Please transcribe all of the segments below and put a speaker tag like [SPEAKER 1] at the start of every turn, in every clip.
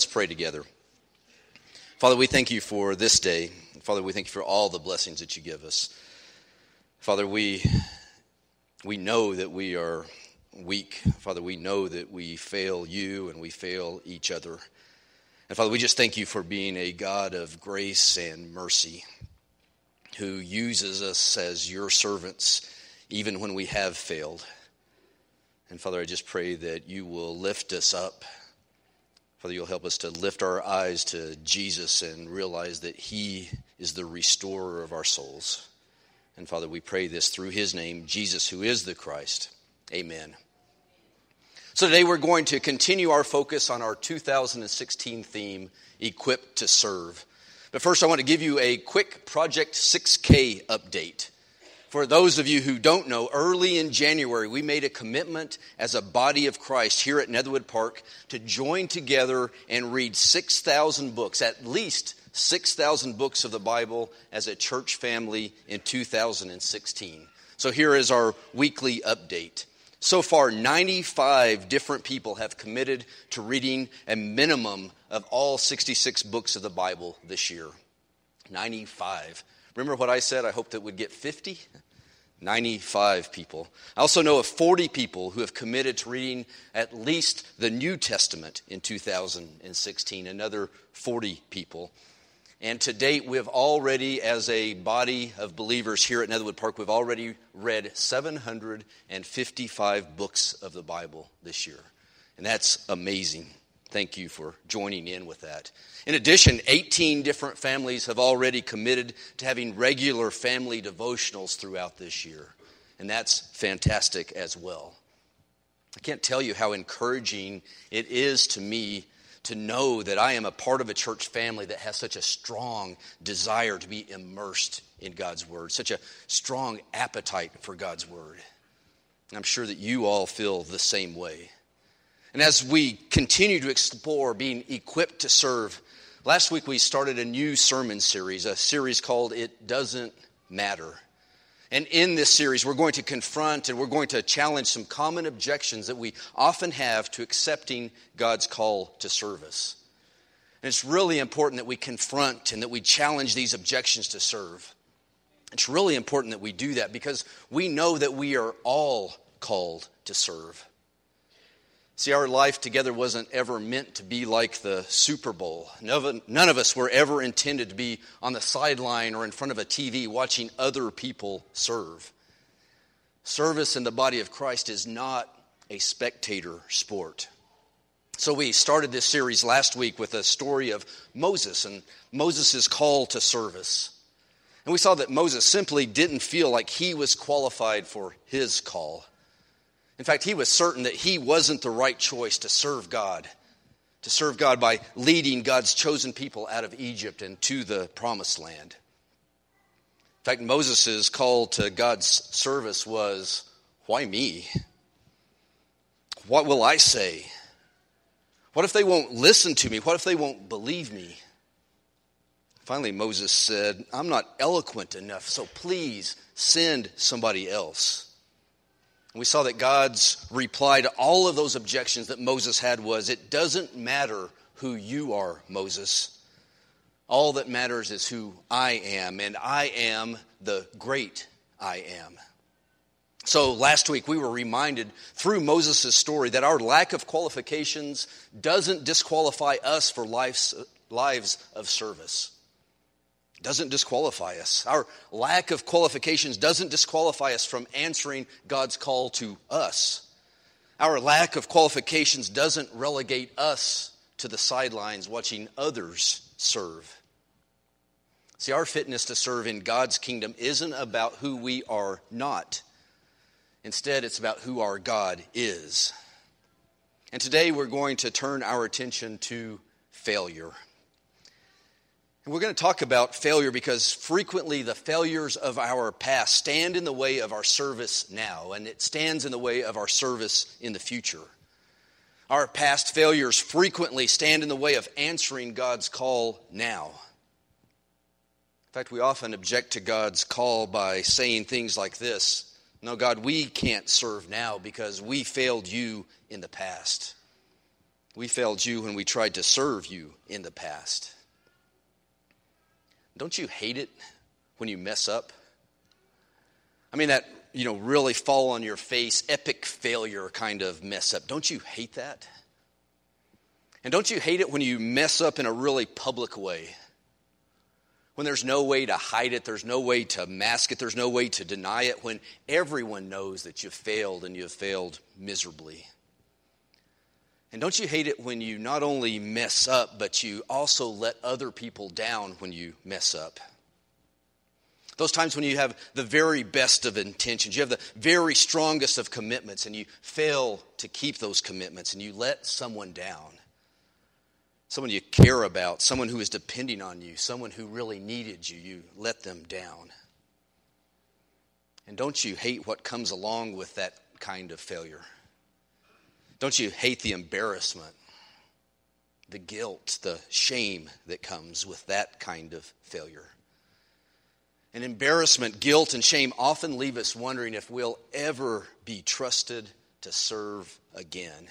[SPEAKER 1] Let's pray together. Father, we thank you for this day. Father, we thank you for all the blessings that you give us. Father, we, we know that we are weak. Father, we know that we fail you and we fail each other. And Father, we just thank you for being a God of grace and mercy who uses us as your servants even when we have failed. And Father, I just pray that you will lift us up Father, you'll help us to lift our eyes to Jesus and realize that He is the restorer of our souls. And Father, we pray this through His name, Jesus, who is the Christ. Amen. So today we're going to continue our focus on our 2016 theme, Equipped to Serve. But first, I want to give you a quick Project 6K update. For those of you who don't know, early in January, we made a commitment as a body of Christ here at Netherwood Park to join together and read 6,000 books, at least 6,000 books of the Bible as a church family in 2016. So here is our weekly update. So far, 95 different people have committed to reading a minimum of all 66 books of the Bible this year. 95. Remember what I said? I hoped it would get 50. 95 people. I also know of 40 people who have committed to reading at least the New Testament in 2016, another 40 people. And to date, we've already, as a body of believers here at Netherwood Park, we've already read 755 books of the Bible this year. And that's amazing. Thank you for joining in with that. In addition, 18 different families have already committed to having regular family devotionals throughout this year. And that's fantastic as well. I can't tell you how encouraging it is to me to know that I am a part of a church family that has such a strong desire to be immersed in God's Word, such a strong appetite for God's Word. I'm sure that you all feel the same way. And as we continue to explore being equipped to serve, last week we started a new sermon series, a series called It Doesn't Matter. And in this series, we're going to confront and we're going to challenge some common objections that we often have to accepting God's call to service. And it's really important that we confront and that we challenge these objections to serve. It's really important that we do that because we know that we are all called to serve. See, our life together wasn't ever meant to be like the Super Bowl. None of us were ever intended to be on the sideline or in front of a TV watching other people serve. Service in the body of Christ is not a spectator sport. So, we started this series last week with a story of Moses and Moses' call to service. And we saw that Moses simply didn't feel like he was qualified for his call. In fact, he was certain that he wasn't the right choice to serve God, to serve God by leading God's chosen people out of Egypt and to the promised land. In fact, Moses' call to God's service was, Why me? What will I say? What if they won't listen to me? What if they won't believe me? Finally, Moses said, I'm not eloquent enough, so please send somebody else. We saw that God's reply to all of those objections that Moses had was it doesn't matter who you are, Moses. All that matters is who I am, and I am the great I am. So last week we were reminded through Moses' story that our lack of qualifications doesn't disqualify us for lives, lives of service doesn't disqualify us. Our lack of qualifications doesn't disqualify us from answering God's call to us. Our lack of qualifications doesn't relegate us to the sidelines watching others serve. See, our fitness to serve in God's kingdom isn't about who we are not. Instead, it's about who our God is. And today we're going to turn our attention to failure. And we're going to talk about failure because frequently the failures of our past stand in the way of our service now, and it stands in the way of our service in the future. Our past failures frequently stand in the way of answering God's call now. In fact, we often object to God's call by saying things like this No, God, we can't serve now because we failed you in the past. We failed you when we tried to serve you in the past. Don't you hate it when you mess up? I mean, that, you know, really fall on your face, epic failure kind of mess up. Don't you hate that? And don't you hate it when you mess up in a really public way? When there's no way to hide it, there's no way to mask it, there's no way to deny it, when everyone knows that you've failed and you've failed miserably. And don't you hate it when you not only mess up, but you also let other people down when you mess up? Those times when you have the very best of intentions, you have the very strongest of commitments, and you fail to keep those commitments, and you let someone down. Someone you care about, someone who is depending on you, someone who really needed you, you let them down. And don't you hate what comes along with that kind of failure? Don't you hate the embarrassment, the guilt, the shame that comes with that kind of failure? And embarrassment, guilt, and shame often leave us wondering if we'll ever be trusted to serve again.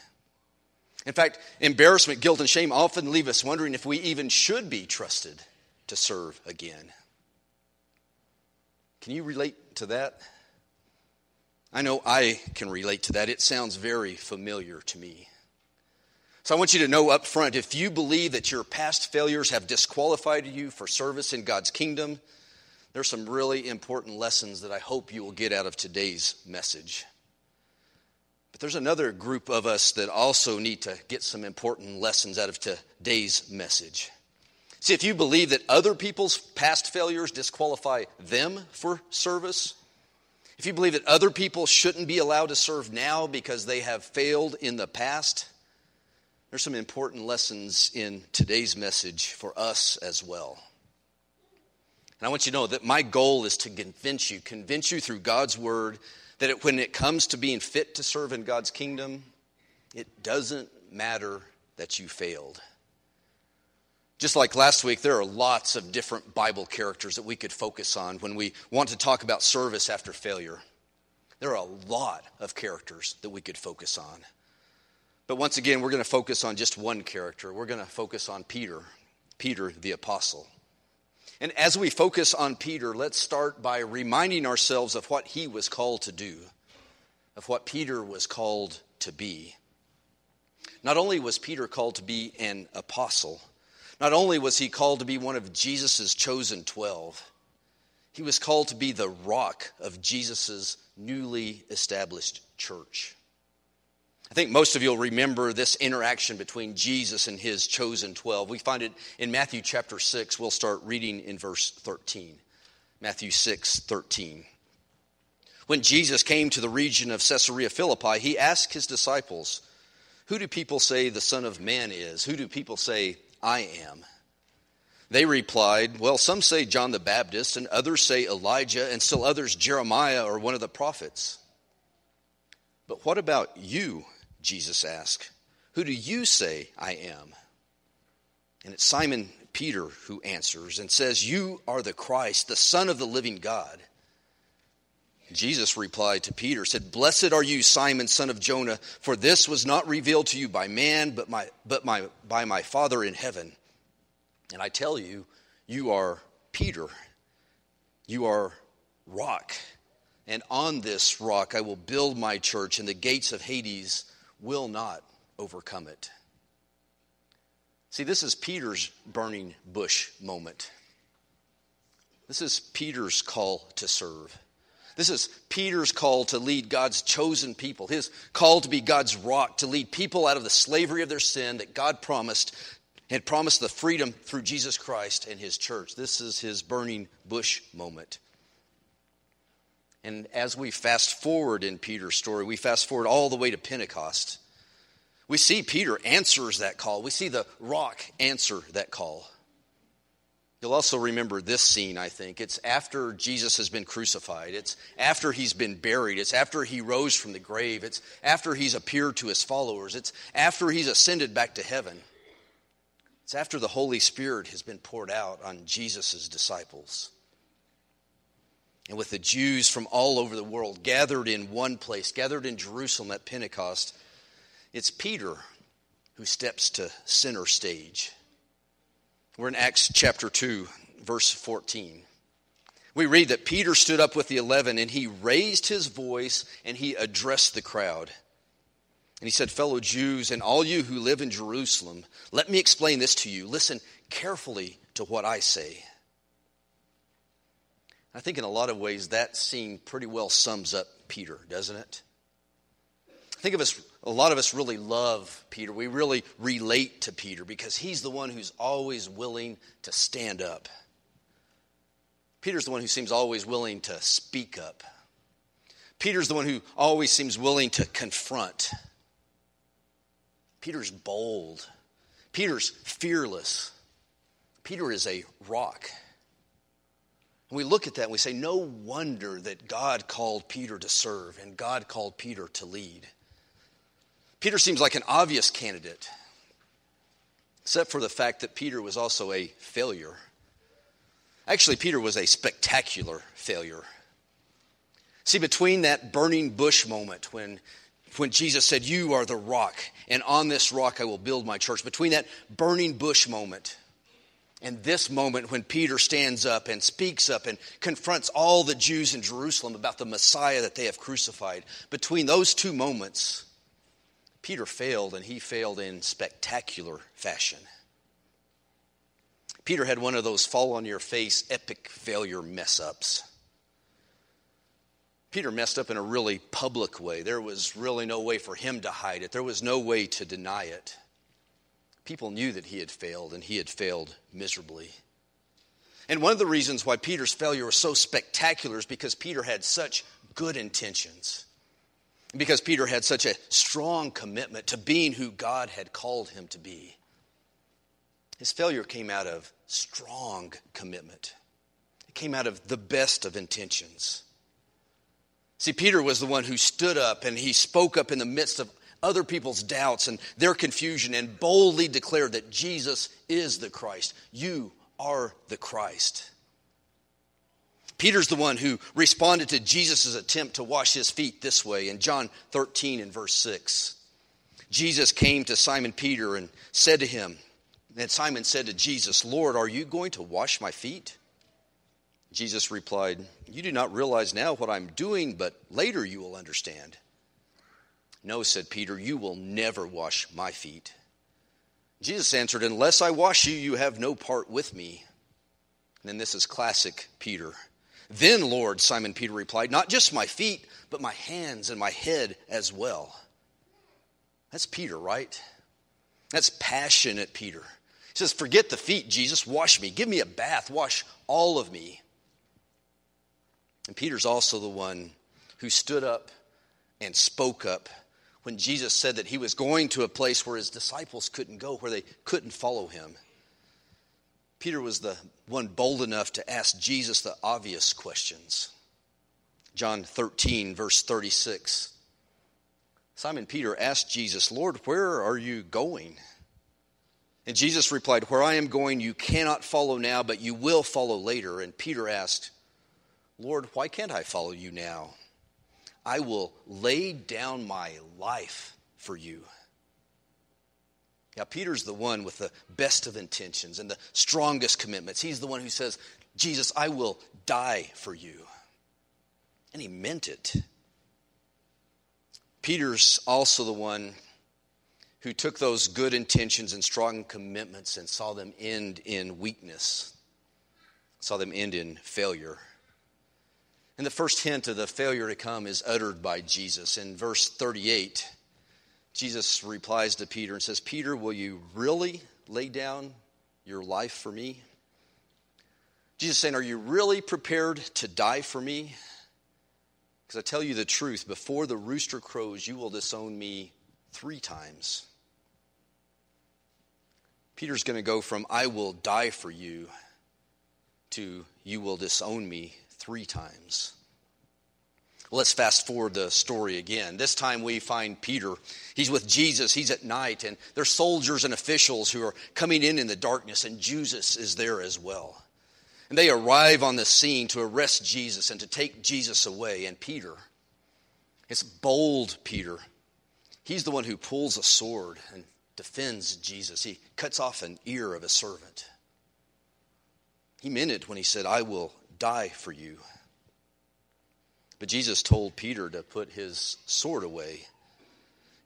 [SPEAKER 1] In fact, embarrassment, guilt, and shame often leave us wondering if we even should be trusted to serve again. Can you relate to that? I know I can relate to that. It sounds very familiar to me. So I want you to know up front if you believe that your past failures have disqualified you for service in God's kingdom, there's some really important lessons that I hope you will get out of today's message. But there's another group of us that also need to get some important lessons out of today's message. See, if you believe that other people's past failures disqualify them for service, if you believe that other people shouldn't be allowed to serve now because they have failed in the past, there's some important lessons in today's message for us as well. And I want you to know that my goal is to convince you, convince you through God's word that it, when it comes to being fit to serve in God's kingdom, it doesn't matter that you failed. Just like last week, there are lots of different Bible characters that we could focus on when we want to talk about service after failure. There are a lot of characters that we could focus on. But once again, we're going to focus on just one character. We're going to focus on Peter, Peter the apostle. And as we focus on Peter, let's start by reminding ourselves of what he was called to do, of what Peter was called to be. Not only was Peter called to be an apostle, not only was he called to be one of Jesus' chosen 12, he was called to be the rock of Jesus' newly established church. I think most of you will remember this interaction between Jesus and his chosen 12. We find it in Matthew chapter 6. We'll start reading in verse 13. Matthew 6 13. When Jesus came to the region of Caesarea Philippi, he asked his disciples, Who do people say the Son of Man is? Who do people say I am. They replied, Well, some say John the Baptist, and others say Elijah, and still others Jeremiah or one of the prophets. But what about you? Jesus asked. Who do you say I am? And it's Simon Peter who answers and says, You are the Christ, the Son of the living God. Jesus replied to Peter, said, Blessed are you, Simon, son of Jonah, for this was not revealed to you by man, but, my, but my, by my Father in heaven. And I tell you, you are Peter. You are rock. And on this rock I will build my church, and the gates of Hades will not overcome it. See, this is Peter's burning bush moment. This is Peter's call to serve. This is Peter's call to lead God's chosen people, his call to be God's rock, to lead people out of the slavery of their sin that God promised, had promised the freedom through Jesus Christ and his church. This is his burning bush moment. And as we fast forward in Peter's story, we fast forward all the way to Pentecost. We see Peter answers that call. We see the rock answer that call. You'll also remember this scene, I think. It's after Jesus has been crucified. It's after he's been buried. It's after he rose from the grave. It's after he's appeared to his followers. It's after he's ascended back to heaven. It's after the Holy Spirit has been poured out on Jesus' disciples. And with the Jews from all over the world gathered in one place, gathered in Jerusalem at Pentecost, it's Peter who steps to center stage. We're in Acts chapter 2, verse 14. We read that Peter stood up with the eleven and he raised his voice and he addressed the crowd. And he said, Fellow Jews, and all you who live in Jerusalem, let me explain this to you. Listen carefully to what I say. I think in a lot of ways that scene pretty well sums up Peter, doesn't it? Think of us, a lot of us really love Peter. We really relate to Peter because he's the one who's always willing to stand up. Peter's the one who seems always willing to speak up. Peter's the one who always seems willing to confront. Peter's bold. Peter's fearless. Peter is a rock. And we look at that and we say, no wonder that God called Peter to serve and God called Peter to lead. Peter seems like an obvious candidate, except for the fact that Peter was also a failure. Actually, Peter was a spectacular failure. See, between that burning bush moment when when Jesus said, You are the rock, and on this rock I will build my church. Between that burning bush moment and this moment when Peter stands up and speaks up and confronts all the Jews in Jerusalem about the Messiah that they have crucified, between those two moments, Peter failed, and he failed in spectacular fashion. Peter had one of those fall on your face epic failure mess ups. Peter messed up in a really public way. There was really no way for him to hide it, there was no way to deny it. People knew that he had failed, and he had failed miserably. And one of the reasons why Peter's failure was so spectacular is because Peter had such good intentions. Because Peter had such a strong commitment to being who God had called him to be. His failure came out of strong commitment, it came out of the best of intentions. See, Peter was the one who stood up and he spoke up in the midst of other people's doubts and their confusion and boldly declared that Jesus is the Christ. You are the Christ. Peter's the one who responded to Jesus' attempt to wash his feet this way in John 13 and verse 6. Jesus came to Simon Peter and said to him, and Simon said to Jesus, Lord, are you going to wash my feet? Jesus replied, You do not realize now what I'm doing, but later you will understand. No, said Peter, you will never wash my feet. Jesus answered, Unless I wash you, you have no part with me. And then this is classic Peter. Then, Lord, Simon Peter replied, Not just my feet, but my hands and my head as well. That's Peter, right? That's passionate Peter. He says, Forget the feet, Jesus, wash me. Give me a bath, wash all of me. And Peter's also the one who stood up and spoke up when Jesus said that he was going to a place where his disciples couldn't go, where they couldn't follow him. Peter was the one bold enough to ask Jesus the obvious questions. John 13, verse 36. Simon Peter asked Jesus, Lord, where are you going? And Jesus replied, Where I am going, you cannot follow now, but you will follow later. And Peter asked, Lord, why can't I follow you now? I will lay down my life for you. Now, Peter's the one with the best of intentions and the strongest commitments. He's the one who says, Jesus, I will die for you. And he meant it. Peter's also the one who took those good intentions and strong commitments and saw them end in weakness, saw them end in failure. And the first hint of the failure to come is uttered by Jesus. In verse 38, Jesus replies to Peter and says, Peter, will you really lay down your life for me? Jesus saying, Are you really prepared to die for me? Because I tell you the truth, before the rooster crows, you will disown me three times. Peter's going to go from, I will die for you, to, you will disown me three times. Let's fast forward the story again. This time we find Peter. He's with Jesus. He's at night, and there's soldiers and officials who are coming in in the darkness, and Jesus is there as well. And they arrive on the scene to arrest Jesus and to take Jesus away. And Peter, it's bold Peter, he's the one who pulls a sword and defends Jesus. He cuts off an ear of a servant. He meant it when he said, I will die for you. But Jesus told Peter to put his sword away.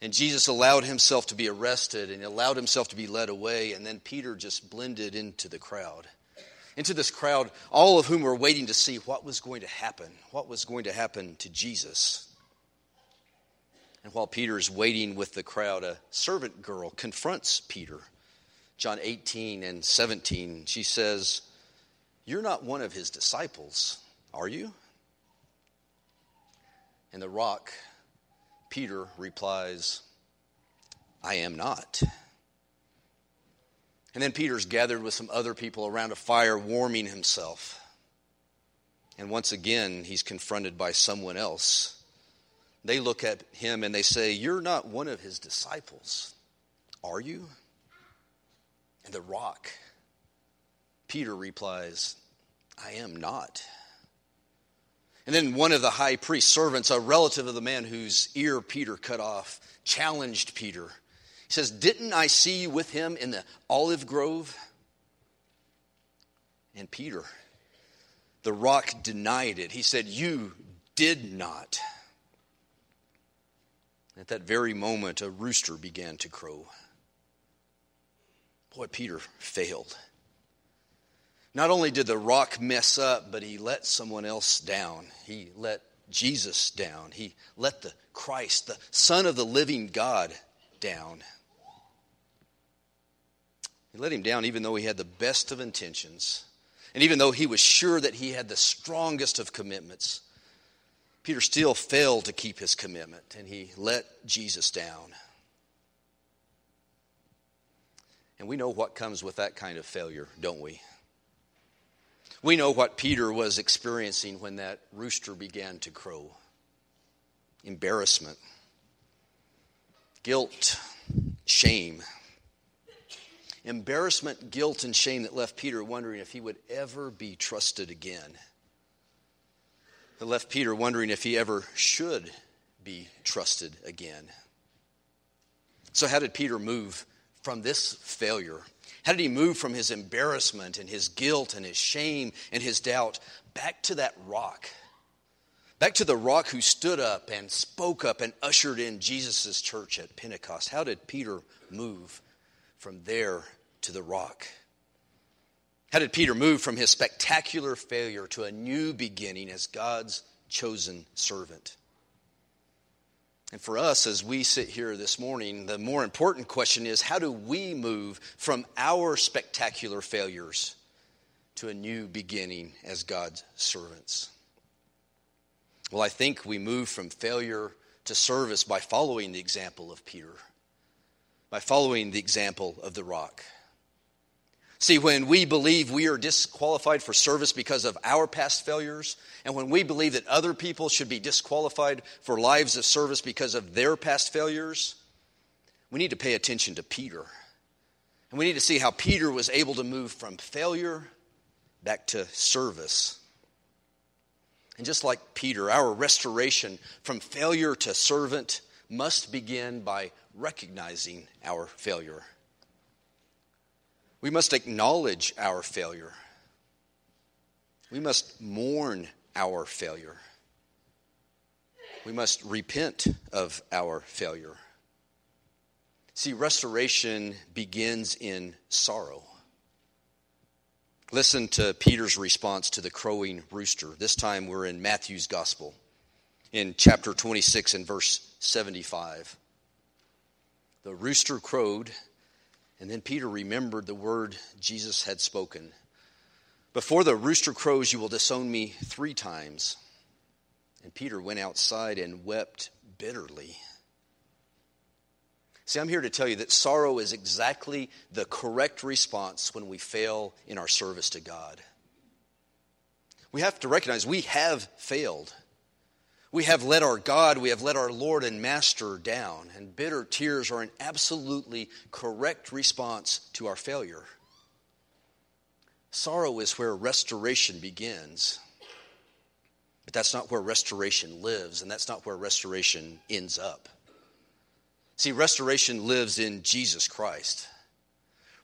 [SPEAKER 1] And Jesus allowed himself to be arrested and allowed himself to be led away. And then Peter just blended into the crowd. Into this crowd, all of whom were waiting to see what was going to happen, what was going to happen to Jesus. And while Peter is waiting with the crowd, a servant girl confronts Peter. John 18 and 17, she says, You're not one of his disciples, are you? And the rock, Peter replies, I am not. And then Peter's gathered with some other people around a fire, warming himself. And once again, he's confronted by someone else they look at him and they say, You're not one of his disciples, are you? And the rock, Peter replies, I am not. And then one of the high priest's servants, a relative of the man whose ear Peter cut off, challenged Peter. He says, Didn't I see you with him in the olive grove? And Peter, the rock denied it. He said, You did not. At that very moment, a rooster began to crow. Boy, Peter failed. Not only did the rock mess up, but he let someone else down. He let Jesus down. He let the Christ, the Son of the living God, down. He let him down even though he had the best of intentions, and even though he was sure that he had the strongest of commitments. Peter still failed to keep his commitment and he let Jesus down. And we know what comes with that kind of failure, don't we? We know what Peter was experiencing when that rooster began to crow embarrassment, guilt, shame. Embarrassment, guilt, and shame that left Peter wondering if he would ever be trusted again that left Peter wondering if he ever should be trusted again. So, how did Peter move from this failure? How did he move from his embarrassment and his guilt and his shame and his doubt back to that rock? Back to the rock who stood up and spoke up and ushered in Jesus' church at Pentecost. How did Peter move from there to the rock? How did Peter move from his spectacular failure to a new beginning as God's chosen servant? And for us, as we sit here this morning, the more important question is how do we move from our spectacular failures to a new beginning as God's servants? Well, I think we move from failure to service by following the example of Peter, by following the example of the rock. See, when we believe we are disqualified for service because of our past failures, and when we believe that other people should be disqualified for lives of service because of their past failures, we need to pay attention to Peter. And we need to see how Peter was able to move from failure back to service. And just like Peter, our restoration from failure to servant must begin by recognizing our failure. We must acknowledge our failure. We must mourn our failure. We must repent of our failure. See, restoration begins in sorrow. Listen to Peter's response to the crowing rooster. This time we're in Matthew's Gospel, in chapter 26 and verse 75. The rooster crowed and then Peter remembered the word Jesus had spoken Before the rooster crows, you will disown me three times. And Peter went outside and wept bitterly. See, I'm here to tell you that sorrow is exactly the correct response when we fail in our service to God. We have to recognize we have failed. We have let our God, we have let our Lord and Master down, and bitter tears are an absolutely correct response to our failure. Sorrow is where restoration begins, but that's not where restoration lives, and that's not where restoration ends up. See, restoration lives in Jesus Christ.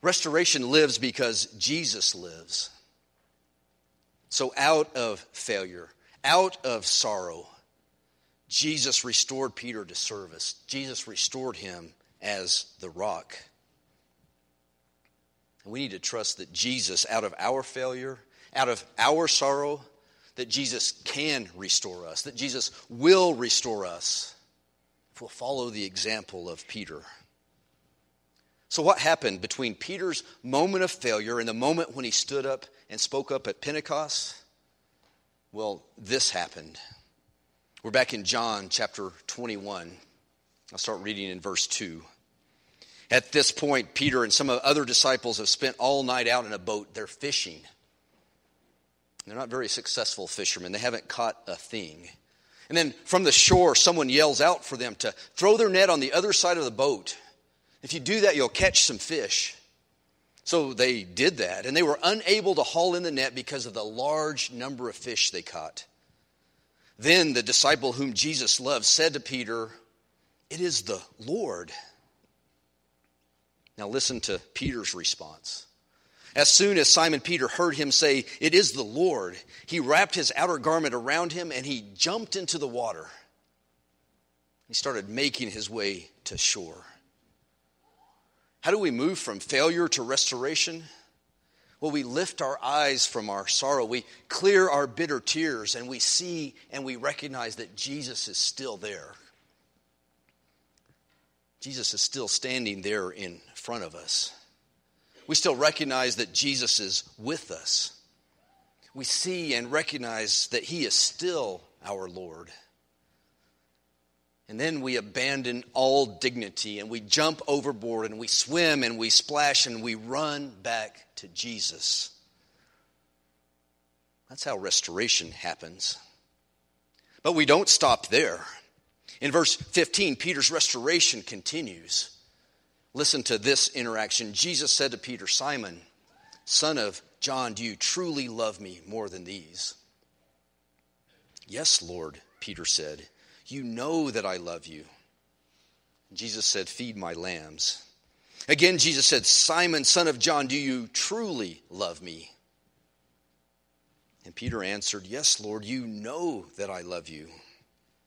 [SPEAKER 1] Restoration lives because Jesus lives. So, out of failure, out of sorrow, Jesus restored Peter to service. Jesus restored him as the rock. And we need to trust that Jesus, out of our failure, out of our sorrow, that Jesus can restore us, that Jesus will restore us if we'll follow the example of Peter. So, what happened between Peter's moment of failure and the moment when he stood up and spoke up at Pentecost? Well, this happened. We're back in John chapter 21. I'll start reading in verse 2. At this point, Peter and some other disciples have spent all night out in a boat. They're fishing. They're not very successful fishermen, they haven't caught a thing. And then from the shore, someone yells out for them to throw their net on the other side of the boat. If you do that, you'll catch some fish. So they did that, and they were unable to haul in the net because of the large number of fish they caught. Then the disciple whom Jesus loved said to Peter, It is the Lord. Now listen to Peter's response. As soon as Simon Peter heard him say, It is the Lord, he wrapped his outer garment around him and he jumped into the water. He started making his way to shore. How do we move from failure to restoration? Well, we lift our eyes from our sorrow. We clear our bitter tears and we see and we recognize that Jesus is still there. Jesus is still standing there in front of us. We still recognize that Jesus is with us. We see and recognize that He is still our Lord. And then we abandon all dignity and we jump overboard and we swim and we splash and we run back to Jesus. That's how restoration happens. But we don't stop there. In verse 15, Peter's restoration continues. Listen to this interaction. Jesus said to Peter, Simon, son of John, do you truly love me more than these? Yes, Lord, Peter said. You know that I love you. Jesus said, Feed my lambs. Again, Jesus said, Simon, son of John, do you truly love me? And Peter answered, Yes, Lord, you know that I love you.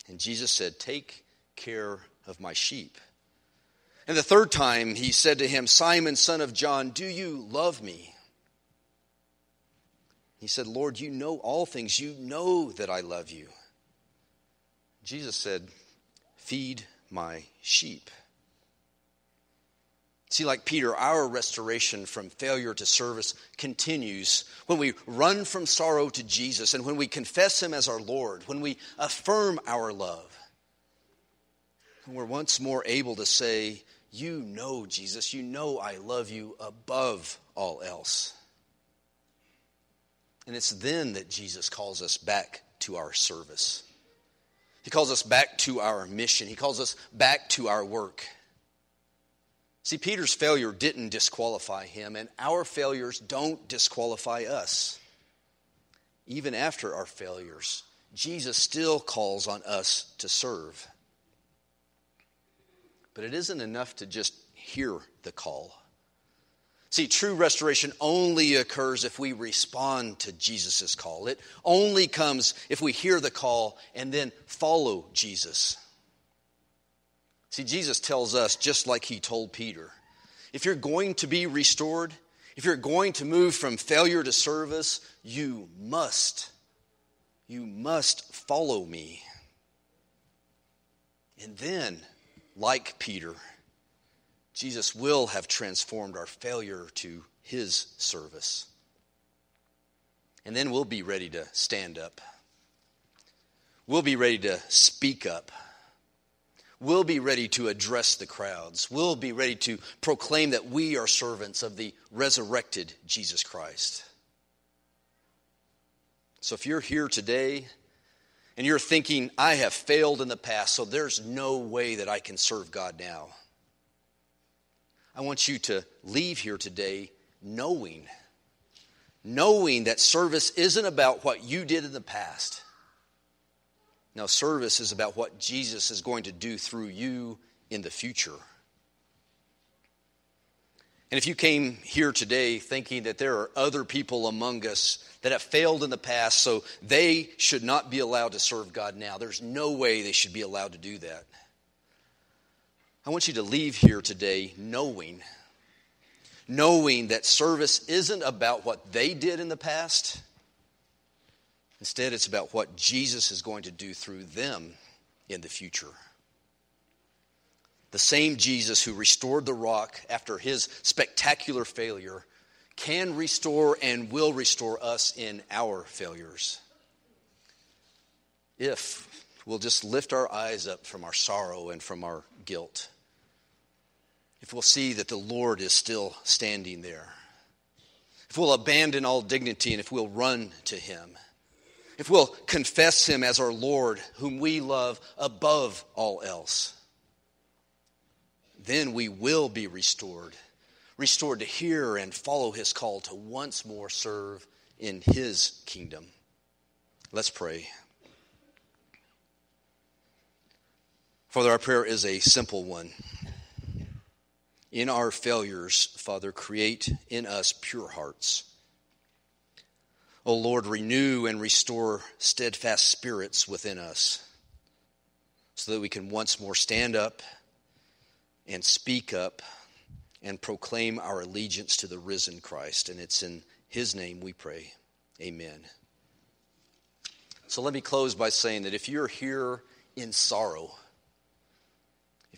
[SPEAKER 1] And Jesus said, Take care of my sheep. And the third time he said to him, Simon, son of John, do you love me? He said, Lord, you know all things. You know that I love you. Jesus said, Feed my sheep. See, like Peter, our restoration from failure to service continues when we run from sorrow to Jesus and when we confess Him as our Lord, when we affirm our love. And we're once more able to say, You know, Jesus, you know I love you above all else. And it's then that Jesus calls us back to our service. He calls us back to our mission. He calls us back to our work. See, Peter's failure didn't disqualify him, and our failures don't disqualify us. Even after our failures, Jesus still calls on us to serve. But it isn't enough to just hear the call. See, true restoration only occurs if we respond to Jesus' call. It only comes if we hear the call and then follow Jesus. See, Jesus tells us, just like he told Peter, if you're going to be restored, if you're going to move from failure to service, you must, you must follow me. And then, like Peter, Jesus will have transformed our failure to his service. And then we'll be ready to stand up. We'll be ready to speak up. We'll be ready to address the crowds. We'll be ready to proclaim that we are servants of the resurrected Jesus Christ. So if you're here today and you're thinking, I have failed in the past, so there's no way that I can serve God now. I want you to leave here today knowing, knowing that service isn't about what you did in the past. No, service is about what Jesus is going to do through you in the future. And if you came here today thinking that there are other people among us that have failed in the past, so they should not be allowed to serve God now, there's no way they should be allowed to do that. I want you to leave here today knowing, knowing that service isn't about what they did in the past. Instead, it's about what Jesus is going to do through them in the future the same Jesus who restored the rock after his spectacular failure can restore and will restore us in our failures. If we'll just lift our eyes up from our sorrow and from our guilt, if we'll see that the Lord is still standing there, if we'll abandon all dignity and if we'll run to him, if we'll confess him as our Lord, whom we love above all else then we will be restored, restored to hear and follow his call to once more serve in his kingdom. Let's pray. Father, our prayer is a simple one. In our failures, Father, create in us pure hearts. O Lord, renew and restore steadfast spirits within us so that we can once more stand up and speak up and proclaim our allegiance to the risen Christ. And it's in his name we pray. Amen. So let me close by saying that if you're here in sorrow,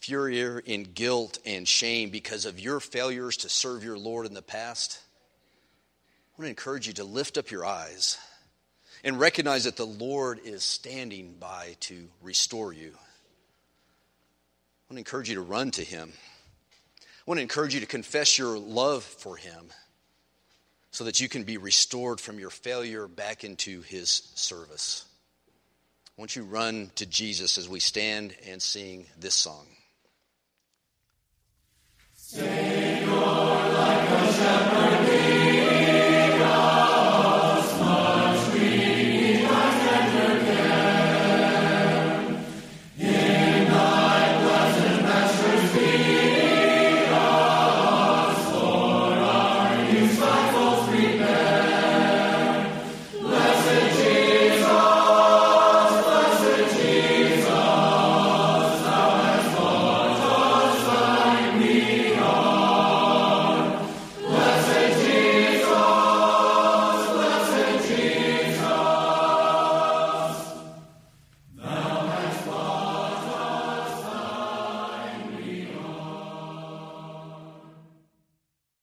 [SPEAKER 1] if you're in guilt and shame because of your failures to serve your Lord in the past, I want to encourage you to lift up your eyes and recognize that the Lord is standing by to restore you. I want to encourage you to run to Him. I want to encourage you to confess your love for Him so that you can be restored from your failure back into His service. Won't you run to Jesus as we stand and sing this song? Stay.